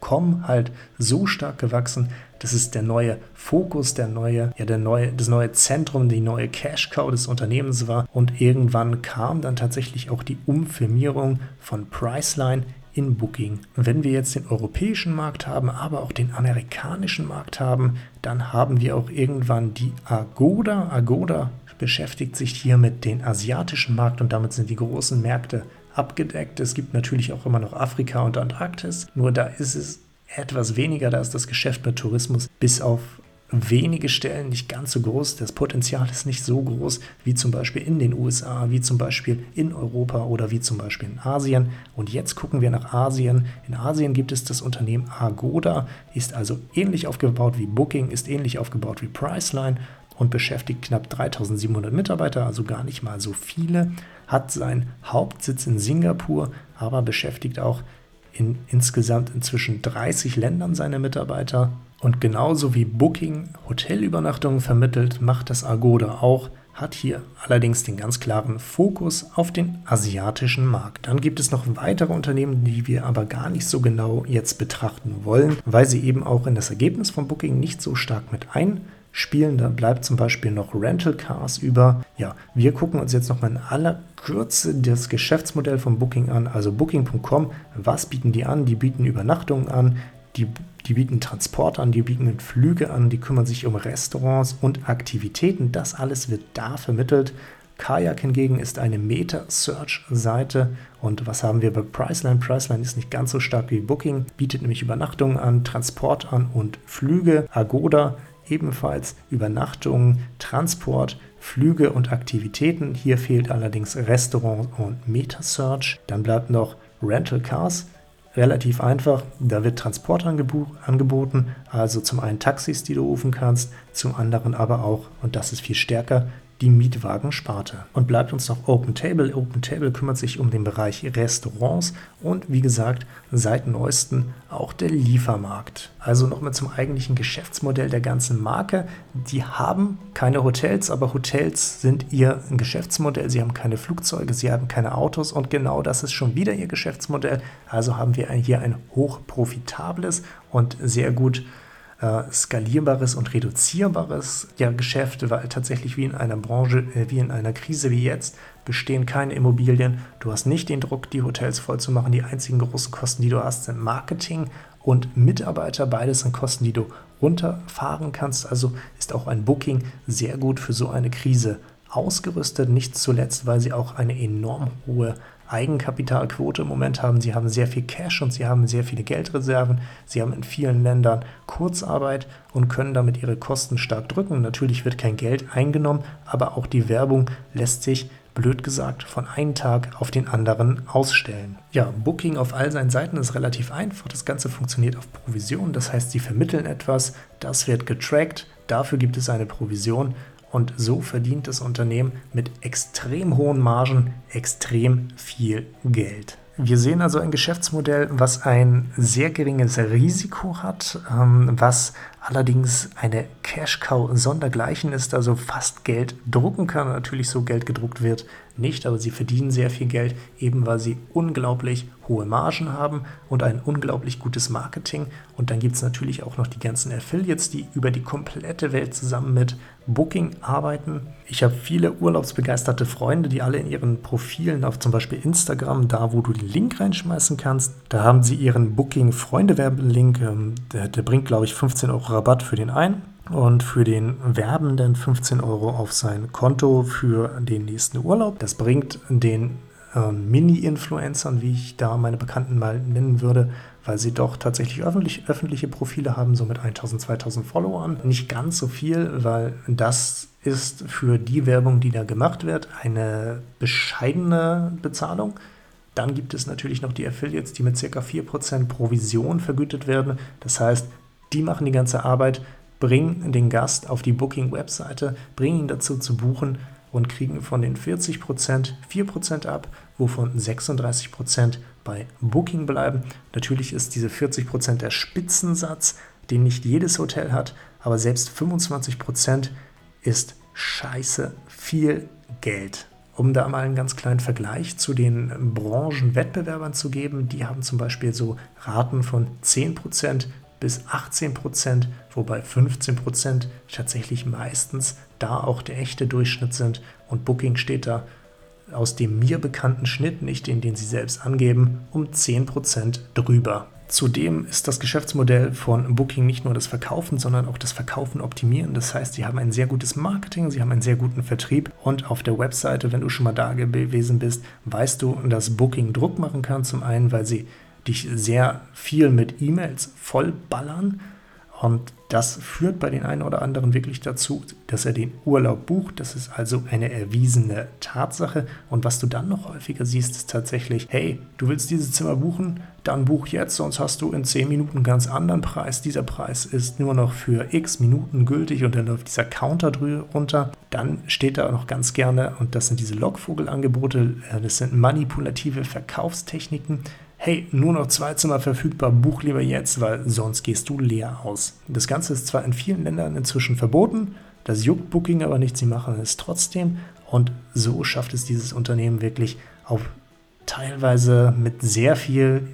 Booking.com halt so stark gewachsen, das ist der neue Fokus, der neue, ja, der neue, das neue Zentrum, die neue Cash-Cow des Unternehmens war. Und irgendwann kam dann tatsächlich auch die Umfirmierung von Priceline in Booking. Wenn wir jetzt den europäischen Markt haben, aber auch den amerikanischen Markt haben, dann haben wir auch irgendwann die Agoda. Agoda beschäftigt sich hier mit dem asiatischen Markt und damit sind die großen Märkte abgedeckt. Es gibt natürlich auch immer noch Afrika und Antarktis, nur da ist es etwas weniger. Da ist das Geschäft mit Tourismus bis auf wenige Stellen nicht ganz so groß. Das Potenzial ist nicht so groß wie zum Beispiel in den USA, wie zum Beispiel in Europa oder wie zum Beispiel in Asien. Und jetzt gucken wir nach Asien. In Asien gibt es das Unternehmen Agoda, ist also ähnlich aufgebaut wie Booking, ist ähnlich aufgebaut wie Priceline und beschäftigt knapp 3700 Mitarbeiter, also gar nicht mal so viele, hat seinen Hauptsitz in Singapur, aber beschäftigt auch in insgesamt inzwischen 30 Ländern seine Mitarbeiter. Und genauso wie Booking Hotelübernachtungen vermittelt, macht das Agoda auch, hat hier allerdings den ganz klaren Fokus auf den asiatischen Markt. Dann gibt es noch weitere Unternehmen, die wir aber gar nicht so genau jetzt betrachten wollen, weil sie eben auch in das Ergebnis von Booking nicht so stark mit ein spielen. Da bleibt zum Beispiel noch Rental Cars über. Ja, wir gucken uns jetzt nochmal in aller Kürze das Geschäftsmodell von Booking an. Also Booking.com, was bieten die an? Die bieten Übernachtungen an, die, die bieten Transport an, die bieten Flüge an, die kümmern sich um Restaurants und Aktivitäten. Das alles wird da vermittelt. Kayak hingegen ist eine Meta-Search-Seite. Und was haben wir bei Priceline? Priceline ist nicht ganz so stark wie Booking, bietet nämlich Übernachtungen an, Transport an und Flüge. Agoda ebenfalls Übernachtungen, Transport, Flüge und Aktivitäten. Hier fehlt allerdings Restaurant und Metasearch. Dann bleibt noch Rental Cars. Relativ einfach, da wird Transport angeboten, also zum einen Taxis, die du rufen kannst, zum anderen aber auch, und das ist viel stärker, die Mietwagensparte. Und bleibt uns noch Open Table. Open Table kümmert sich um den Bereich Restaurants und wie gesagt, seit neuestem auch der Liefermarkt. Also nochmal zum eigentlichen Geschäftsmodell der ganzen Marke. Die haben keine Hotels, aber Hotels sind ihr Geschäftsmodell. Sie haben keine Flugzeuge, sie haben keine Autos und genau das ist schon wieder ihr Geschäftsmodell. Also haben wir hier ein hochprofitables und sehr gut äh, skalierbares und reduzierbares ja, Geschäft, weil tatsächlich wie in einer Branche, äh, wie in einer Krise wie jetzt, bestehen keine Immobilien. Du hast nicht den Druck, die Hotels voll zu machen. Die einzigen großen Kosten, die du hast, sind Marketing und Mitarbeiter. Beides sind Kosten, die du runterfahren kannst. Also ist auch ein Booking sehr gut für so eine Krise ausgerüstet. Nicht zuletzt, weil sie auch eine enorm hohe Eigenkapitalquote im Moment haben. Sie haben sehr viel Cash und sie haben sehr viele Geldreserven. Sie haben in vielen Ländern Kurzarbeit und können damit ihre Kosten stark drücken. Natürlich wird kein Geld eingenommen, aber auch die Werbung lässt sich blöd gesagt, von einem Tag auf den anderen ausstellen. Ja, Booking auf all seinen Seiten ist relativ einfach. Das Ganze funktioniert auf Provision. Das heißt, sie vermitteln etwas, das wird getrackt, dafür gibt es eine Provision und so verdient das Unternehmen mit extrem hohen Margen extrem viel Geld. Wir sehen also ein Geschäftsmodell, was ein sehr geringes Risiko hat, ähm, was allerdings eine Cash-Cow sondergleichen ist, also fast Geld drucken kann. Natürlich so Geld gedruckt wird nicht, aber sie verdienen sehr viel Geld, eben weil sie unglaublich hohe Margen haben und ein unglaublich gutes Marketing. Und dann gibt es natürlich auch noch die ganzen Affiliates, die über die komplette Welt zusammen mit Booking arbeiten. Ich habe viele urlaubsbegeisterte Freunde, die alle in ihren Profilen auf zum Beispiel Instagram, da wo du den Link reinschmeißen kannst, da haben sie ihren Booking-Freunde-Werbelink. Ähm, der, der bringt, glaube ich, 15 Euro Rabatt für den einen und für den Werbenden 15 Euro auf sein Konto für den nächsten Urlaub. Das bringt den äh, Mini-Influencern, wie ich da meine Bekannten mal nennen würde, weil sie doch tatsächlich öffentlich, öffentliche Profile haben, so mit 1000, 2000 Followern. Nicht ganz so viel, weil das ist für die Werbung, die da gemacht wird, eine bescheidene Bezahlung. Dann gibt es natürlich noch die Affiliates, die mit ca. 4% Provision vergütet werden. Das heißt, die machen die ganze Arbeit, bringen den Gast auf die Booking-Webseite, bringen ihn dazu zu buchen und kriegen von den 40% 4% ab, wovon 36% bei Booking bleiben. Natürlich ist diese 40% der Spitzensatz, den nicht jedes Hotel hat, aber selbst 25% ist scheiße viel Geld. Um da mal einen ganz kleinen Vergleich zu den Branchenwettbewerbern zu geben, die haben zum Beispiel so Raten von 10% bis 18%, wobei 15% tatsächlich meistens da auch der echte Durchschnitt sind und Booking steht da aus dem mir bekannten Schnitt, nicht den, den sie selbst angeben, um 10% drüber. Zudem ist das Geschäftsmodell von Booking nicht nur das Verkaufen, sondern auch das Verkaufen optimieren. Das heißt, sie haben ein sehr gutes Marketing, sie haben einen sehr guten Vertrieb und auf der Webseite, wenn du schon mal da gewesen bist, weißt du, dass Booking Druck machen kann. Zum einen, weil sie dich sehr viel mit E-Mails vollballern und das führt bei den einen oder anderen wirklich dazu, dass er den Urlaub bucht. Das ist also eine erwiesene Tatsache. Und was du dann noch häufiger siehst, ist tatsächlich, hey, du willst dieses Zimmer buchen, dann buch jetzt, sonst hast du in 10 Minuten einen ganz anderen Preis. Dieser Preis ist nur noch für x Minuten gültig und dann läuft dieser Counter runter. Dann steht da noch ganz gerne, und das sind diese Lockvogelangebote, äh, das sind manipulative Verkaufstechniken hey, nur noch zwei Zimmer verfügbar, buch lieber jetzt, weil sonst gehst du leer aus. Das Ganze ist zwar in vielen Ländern inzwischen verboten, das juckt Booking aber nicht, sie machen es trotzdem und so schafft es dieses Unternehmen wirklich auf teilweise mit sehr viel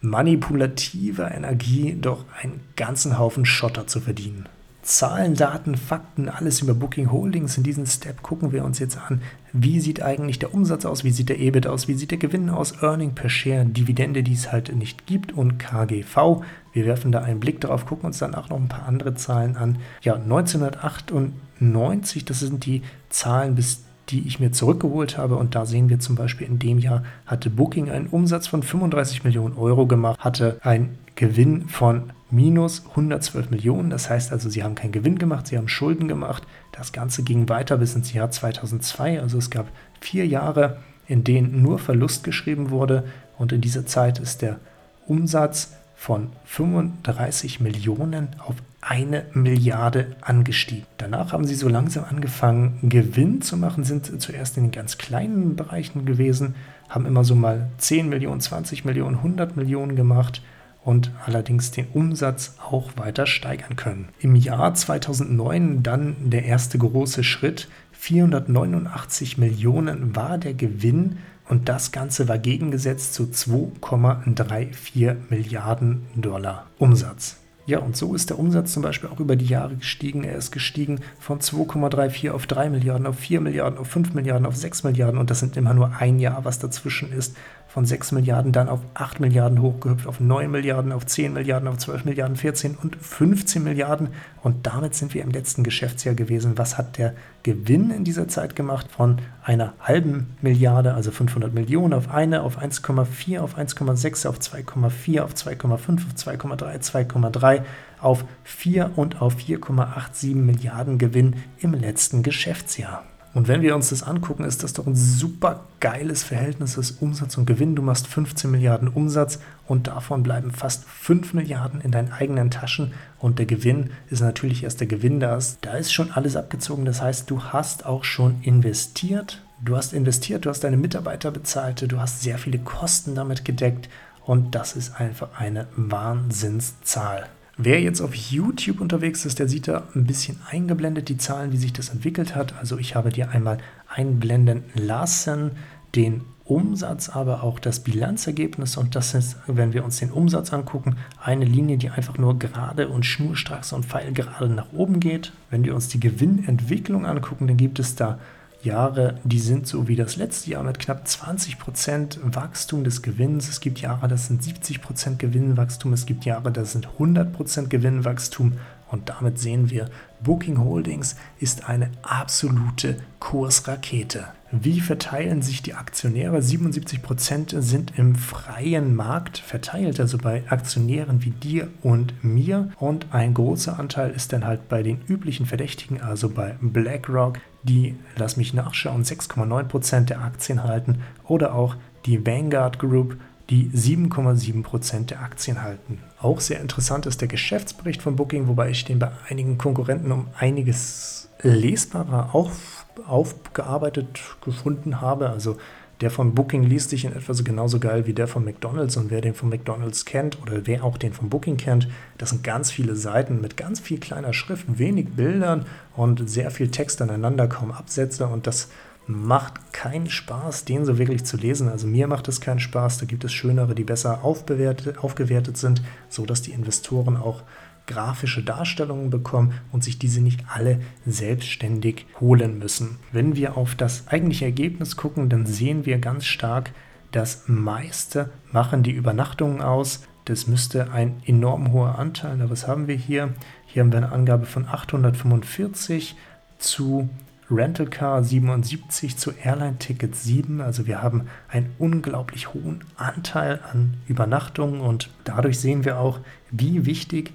manipulativer Energie doch einen ganzen Haufen Schotter zu verdienen. Zahlen, Daten, Fakten, alles über Booking Holdings. In diesem Step gucken wir uns jetzt an, wie sieht eigentlich der Umsatz aus, wie sieht der EBIT aus, wie sieht der Gewinn aus, Earning per Share, Dividende, die es halt nicht gibt und KGV. Wir werfen da einen Blick drauf, gucken uns dann auch noch ein paar andere Zahlen an. Ja, 1998, das sind die Zahlen bis die ich mir zurückgeholt habe. Und da sehen wir zum Beispiel, in dem Jahr hatte Booking einen Umsatz von 35 Millionen Euro gemacht, hatte einen Gewinn von minus 112 Millionen. Das heißt also, sie haben keinen Gewinn gemacht, sie haben Schulden gemacht. Das Ganze ging weiter bis ins Jahr 2002. Also es gab vier Jahre, in denen nur Verlust geschrieben wurde. Und in dieser Zeit ist der Umsatz von 35 Millionen auf eine Milliarde angestiegen. Danach haben sie so langsam angefangen, Gewinn zu machen, sind zuerst in den ganz kleinen Bereichen gewesen, haben immer so mal 10 Millionen, 20 Millionen, 100 Millionen gemacht und allerdings den Umsatz auch weiter steigern können. Im Jahr 2009 dann der erste große Schritt. 489 Millionen war der Gewinn und das Ganze war gegengesetzt zu 2,34 Milliarden Dollar Umsatz. Ja, und so ist der Umsatz zum Beispiel auch über die Jahre gestiegen. Er ist gestiegen von 2,34 auf 3 Milliarden, auf 4 Milliarden, auf 5 Milliarden, auf 6 Milliarden. Und das sind immer nur ein Jahr, was dazwischen ist von 6 Milliarden dann auf 8 Milliarden hochgehüpft, auf 9 Milliarden, auf 10 Milliarden, auf 12 Milliarden, 14 und 15 Milliarden. Und damit sind wir im letzten Geschäftsjahr gewesen. Was hat der Gewinn in dieser Zeit gemacht? Von einer halben Milliarde, also 500 Millionen, auf eine, auf 1,4, auf 1,6, auf 2,4, auf 2,5, auf 2,3, 2,3, auf 4 und auf 4,87 Milliarden Gewinn im letzten Geschäftsjahr. Und wenn wir uns das angucken, ist das doch ein super geiles Verhältnis des Umsatz und Gewinn. Du machst 15 Milliarden Umsatz und davon bleiben fast 5 Milliarden in deinen eigenen Taschen und der Gewinn ist natürlich erst der Gewinn da. Da ist schon alles abgezogen. Das heißt, du hast auch schon investiert. Du hast investiert, du hast deine Mitarbeiter bezahlt, du hast sehr viele Kosten damit gedeckt und das ist einfach eine Wahnsinnszahl. Wer jetzt auf YouTube unterwegs ist, der sieht da ein bisschen eingeblendet die Zahlen, wie sich das entwickelt hat. Also ich habe dir einmal einblenden lassen den Umsatz, aber auch das Bilanzergebnis. Und das ist, wenn wir uns den Umsatz angucken, eine Linie, die einfach nur gerade und schnurstracks und pfeilgerade nach oben geht. Wenn wir uns die Gewinnentwicklung angucken, dann gibt es da Jahre, die sind so wie das letzte Jahr mit knapp 20% Wachstum des Gewinns. Es gibt Jahre, das sind 70% Gewinnwachstum. Es gibt Jahre, das sind 100% Gewinnwachstum. Und damit sehen wir, Booking Holdings ist eine absolute Kursrakete. Wie verteilen sich die Aktionäre? 77% sind im freien Markt verteilt, also bei Aktionären wie dir und mir. Und ein großer Anteil ist dann halt bei den üblichen Verdächtigen, also bei BlackRock, die, lass mich nachschauen, 6,9% der Aktien halten oder auch die Vanguard Group, die 7,7% der Aktien halten. Auch sehr interessant ist der Geschäftsbericht von Booking, wobei ich den bei einigen Konkurrenten um einiges lesbarer auf, aufgearbeitet gefunden habe. Also der von Booking liest sich in etwa so genauso geil wie der von McDonald's. Und wer den von McDonald's kennt oder wer auch den von Booking kennt, das sind ganz viele Seiten mit ganz viel kleiner Schrift, wenig Bildern und sehr viel Text aneinander, kaum Absätze. Und das macht keinen Spaß, den so wirklich zu lesen. Also mir macht es keinen Spaß. Da gibt es schönere, die besser aufgewertet sind, sodass die Investoren auch grafische Darstellungen bekommen und sich diese nicht alle selbstständig holen müssen. Wenn wir auf das eigentliche Ergebnis gucken, dann sehen wir ganz stark, das meiste machen die Übernachtungen aus. Das müsste ein enorm hoher Anteil, aber was haben wir hier? Hier haben wir eine Angabe von 845 zu Rental Car 77 zu Airline Ticket 7. Also wir haben einen unglaublich hohen Anteil an Übernachtungen und dadurch sehen wir auch, wie wichtig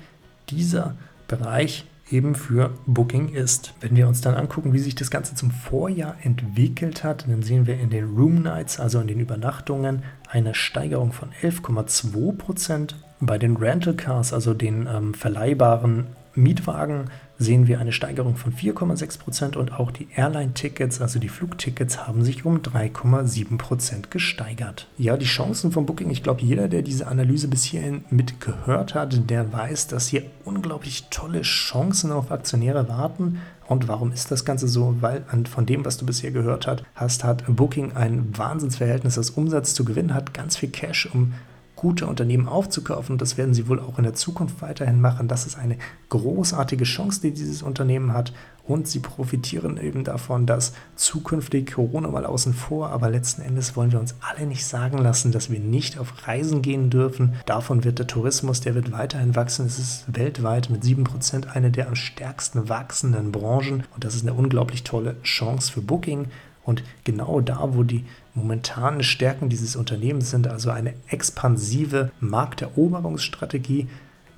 dieser Bereich eben für Booking ist. Wenn wir uns dann angucken, wie sich das Ganze zum Vorjahr entwickelt hat, dann sehen wir in den Room Nights, also in den Übernachtungen, eine Steigerung von 11,2 Prozent. Bei den Rental Cars, also den ähm, verleihbaren Mietwagen, sehen wir eine Steigerung von 4,6 Prozent und auch die Airline-Tickets, also die Flugtickets, haben sich um 3,7 Prozent gesteigert. Ja, die Chancen von Booking, ich glaube, jeder, der diese Analyse bis hierhin mitgehört hat, der weiß, dass hier unglaublich tolle Chancen auf Aktionäre warten. Und warum ist das Ganze so? Weil von dem, was du bisher gehört hast, hat Booking ein Wahnsinnsverhältnis. Das Umsatz zu Gewinn hat ganz viel Cash, um gute Unternehmen aufzukaufen. Das werden sie wohl auch in der Zukunft weiterhin machen. Das ist eine großartige Chance, die dieses Unternehmen hat. Und sie profitieren eben davon, dass zukünftig Corona mal außen vor, aber letzten Endes wollen wir uns alle nicht sagen lassen, dass wir nicht auf Reisen gehen dürfen. Davon wird der Tourismus, der wird weiterhin wachsen. Es ist weltweit mit 7% eine der am stärksten wachsenden Branchen. Und das ist eine unglaublich tolle Chance für Booking. Und genau da, wo die momentanen Stärken dieses Unternehmens sind, also eine expansive Markteroberungsstrategie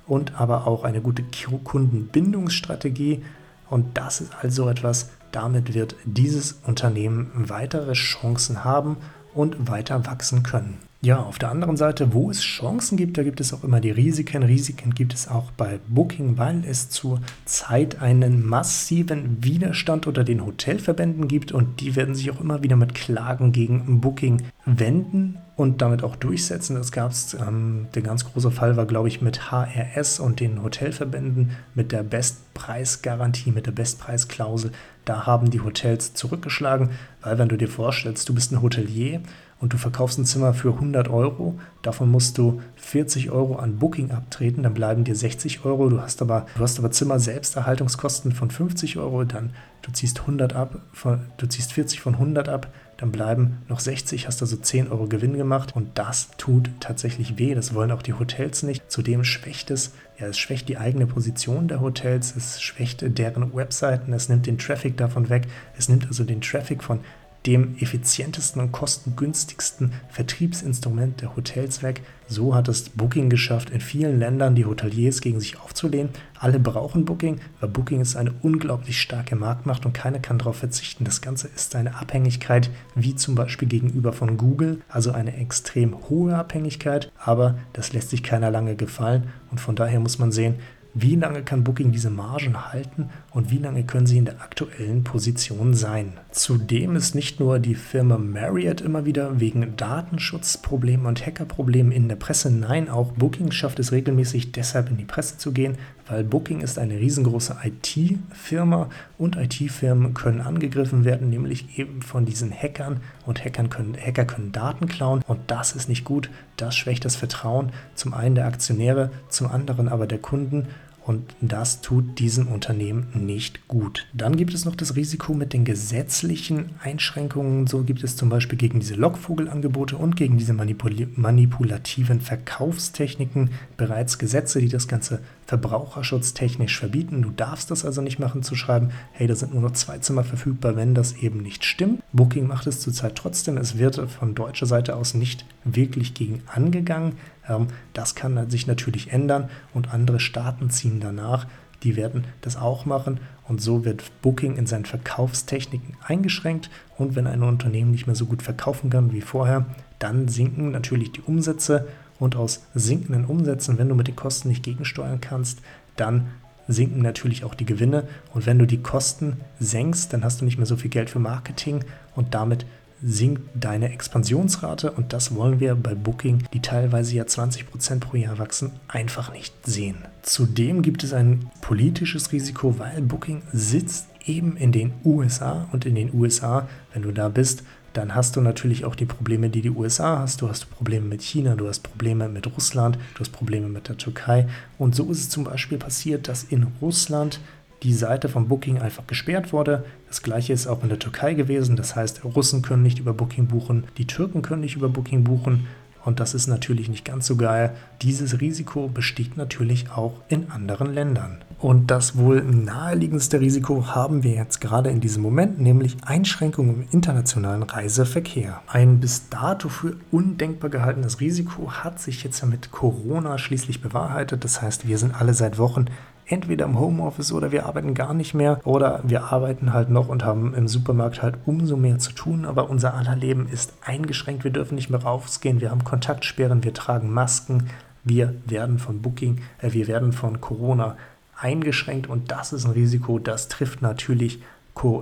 und aber auch eine gute Kundenbindungsstrategie. Und das ist also etwas, damit wird dieses Unternehmen weitere Chancen haben und weiter wachsen können. Ja, auf der anderen Seite, wo es Chancen gibt, da gibt es auch immer die Risiken. Risiken gibt es auch bei Booking, weil es zur Zeit einen massiven Widerstand unter den Hotelverbänden gibt und die werden sich auch immer wieder mit Klagen gegen Booking wenden und damit auch durchsetzen. Das gab es, ähm, der ganz große Fall war, glaube ich, mit HRS und den Hotelverbänden mit der Bestpreisgarantie, mit der Bestpreisklausel. Da haben die Hotels zurückgeschlagen, weil wenn du dir vorstellst, du bist ein Hotelier und du verkaufst ein Zimmer für 100 Euro, davon musst du 40 Euro an Booking abtreten, dann bleiben dir 60 Euro, du hast aber, du hast aber Zimmer-Selbsterhaltungskosten von 50 Euro, dann du ziehst 100 ab, von, du ziehst 40 von 100 ab, dann bleiben noch 60, hast also 10 Euro Gewinn gemacht und das tut tatsächlich weh. Das wollen auch die Hotels nicht. Zudem schwächt es, ja, es schwächt die eigene Position der Hotels, es schwächt deren Webseiten, es nimmt den Traffic davon weg, es nimmt also den Traffic von dem effizientesten und kostengünstigsten Vertriebsinstrument der Hotels weg. So hat es Booking geschafft, in vielen Ländern die Hoteliers gegen sich aufzulehnen. Alle brauchen Booking, weil Booking ist eine unglaublich starke Marktmacht und keiner kann darauf verzichten. Das Ganze ist eine Abhängigkeit, wie zum Beispiel gegenüber von Google, also eine extrem hohe Abhängigkeit, aber das lässt sich keiner lange gefallen und von daher muss man sehen, wie lange kann Booking diese Margen halten und wie lange können sie in der aktuellen Position sein? Zudem ist nicht nur die Firma Marriott immer wieder wegen Datenschutzproblemen und Hackerproblemen in der Presse, nein, auch Booking schafft es regelmäßig deshalb in die Presse zu gehen, weil Booking ist eine riesengroße IT-Firma und IT-Firmen können angegriffen werden, nämlich eben von diesen Hackern und Hackern können, Hacker können Daten klauen und das ist nicht gut, das schwächt das Vertrauen zum einen der Aktionäre, zum anderen aber der Kunden und das tut diesem Unternehmen nicht gut. Dann gibt es noch das Risiko mit den gesetzlichen Einschränkungen. So gibt es zum Beispiel gegen diese Lockvogelangebote und gegen diese manipul manipulativen Verkaufstechniken bereits Gesetze, die das Ganze verbraucherschutztechnisch verbieten. Du darfst das also nicht machen, zu schreiben, hey, da sind nur noch zwei Zimmer verfügbar, wenn das eben nicht stimmt. Booking macht es zurzeit trotzdem. Es wird von deutscher Seite aus nicht wirklich gegen angegangen. Ähm, das kann sich natürlich ändern und andere Staaten ziehen danach. Die werden das auch machen und so wird Booking in seinen Verkaufstechniken eingeschränkt und wenn ein Unternehmen nicht mehr so gut verkaufen kann wie vorher, dann sinken natürlich die Umsätze und aus sinkenden Umsätzen, wenn du mit den Kosten nicht gegensteuern kannst, dann sinken natürlich auch die Gewinne und wenn du die Kosten senkst, dann hast du nicht mehr so viel Geld für Marketing und damit sinkt deine Expansionsrate und das wollen wir bei Booking, die teilweise ja 20% pro Jahr wachsen, einfach nicht sehen. Zudem gibt es ein politisches Risiko, weil Booking sitzt eben in den USA und in den USA, wenn du da bist, dann hast du natürlich auch die Probleme, die die USA hast. Du hast Probleme mit China, du hast Probleme mit Russland, du hast Probleme mit der Türkei. Und so ist es zum Beispiel passiert, dass in Russland die Seite von Booking einfach gesperrt wurde. Das gleiche ist auch in der Türkei gewesen. Das heißt, Russen können nicht über Booking buchen, die Türken können nicht über Booking buchen. Und das ist natürlich nicht ganz so geil. Dieses Risiko besteht natürlich auch in anderen Ländern. Und das wohl naheliegendste Risiko haben wir jetzt gerade in diesem Moment, nämlich Einschränkungen im internationalen Reiseverkehr. Ein bis dato für undenkbar gehaltenes Risiko hat sich jetzt ja mit Corona schließlich bewahrheitet. Das heißt, wir sind alle seit Wochen entweder im Homeoffice oder wir arbeiten gar nicht mehr oder wir arbeiten halt noch und haben im Supermarkt halt umso mehr zu tun, aber unser aller Leben ist eingeschränkt, wir dürfen nicht mehr rausgehen, wir haben Kontaktsperren, wir tragen Masken, wir werden von Booking, äh, wir werden von Corona eingeschränkt. Und das ist ein Risiko, das trifft natürlich,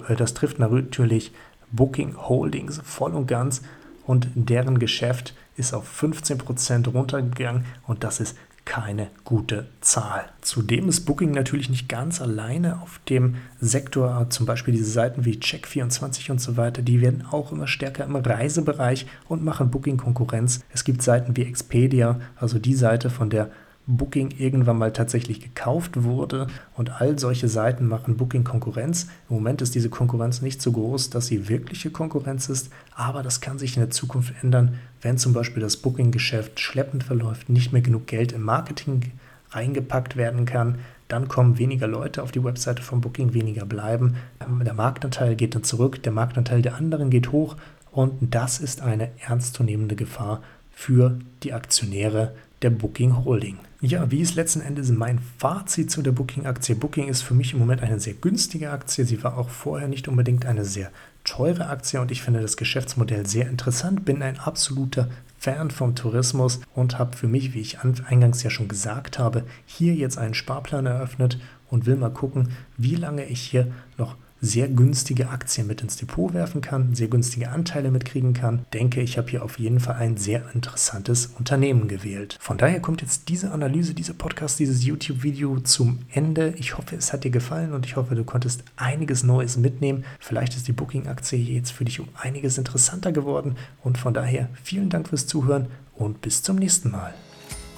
äh, das trifft natürlich Booking Holdings voll und ganz. Und deren Geschäft ist auf 15% runtergegangen. Und das ist keine gute Zahl. Zudem ist Booking natürlich nicht ganz alleine auf dem Sektor, zum Beispiel diese Seiten wie Check24 und so weiter, die werden auch immer stärker im Reisebereich und machen Booking Konkurrenz. Es gibt Seiten wie Expedia, also die Seite, von der Booking irgendwann mal tatsächlich gekauft wurde und all solche Seiten machen Booking Konkurrenz. Im Moment ist diese Konkurrenz nicht so groß, dass sie wirkliche Konkurrenz ist, aber das kann sich in der Zukunft ändern, wenn zum Beispiel das Booking-Geschäft schleppend verläuft, nicht mehr genug Geld im Marketing reingepackt werden kann, dann kommen weniger Leute auf die Webseite von Booking, weniger bleiben. Der Marktanteil geht dann zurück, der Marktanteil der anderen geht hoch und das ist eine ernstzunehmende Gefahr für die Aktionäre der Booking Holding. Ja, wie ist letzten Endes mein Fazit zu der Booking-Aktie? Booking ist für mich im Moment eine sehr günstige Aktie. Sie war auch vorher nicht unbedingt eine sehr teure Aktie und ich finde das Geschäftsmodell sehr interessant. Bin ein absoluter Fan vom Tourismus und habe für mich, wie ich eingangs ja schon gesagt habe, hier jetzt einen Sparplan eröffnet und will mal gucken, wie lange ich hier noch sehr günstige Aktien mit ins Depot werfen kann, sehr günstige Anteile mitkriegen kann, denke ich, habe hier auf jeden Fall ein sehr interessantes Unternehmen gewählt. Von daher kommt jetzt diese Analyse, dieser Podcast, dieses YouTube-Video zum Ende. Ich hoffe, es hat dir gefallen und ich hoffe, du konntest einiges Neues mitnehmen. Vielleicht ist die Booking-Aktie jetzt für dich um einiges interessanter geworden und von daher vielen Dank fürs Zuhören und bis zum nächsten Mal.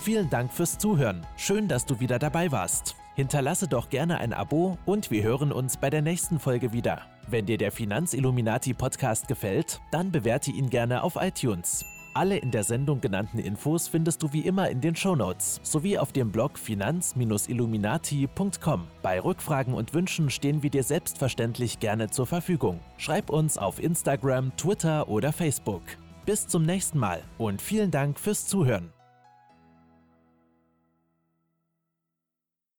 Vielen Dank fürs Zuhören. Schön, dass du wieder dabei warst. Hinterlasse doch gerne ein Abo und wir hören uns bei der nächsten Folge wieder. Wenn dir der Finanzilluminati Podcast gefällt, dann bewerte ihn gerne auf iTunes. Alle in der Sendung genannten Infos findest du wie immer in den Shownotes sowie auf dem Blog finanz-illuminati.com. Bei Rückfragen und Wünschen stehen wir dir selbstverständlich gerne zur Verfügung. Schreib uns auf Instagram, Twitter oder Facebook. Bis zum nächsten Mal und vielen Dank fürs Zuhören.